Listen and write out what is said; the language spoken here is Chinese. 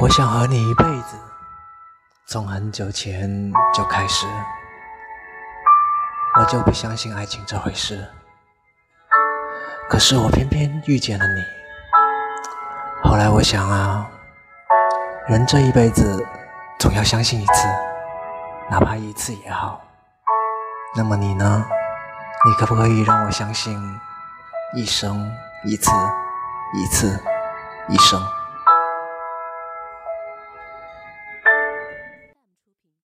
我想和你一辈子。从很久前就开始。我就不相信爱情这回事。可是我偏偏遇见了你。后来我想啊人这一辈子总要相信一次哪怕一次也好。那么你呢？你可不可以让我相信一生一次一次一生？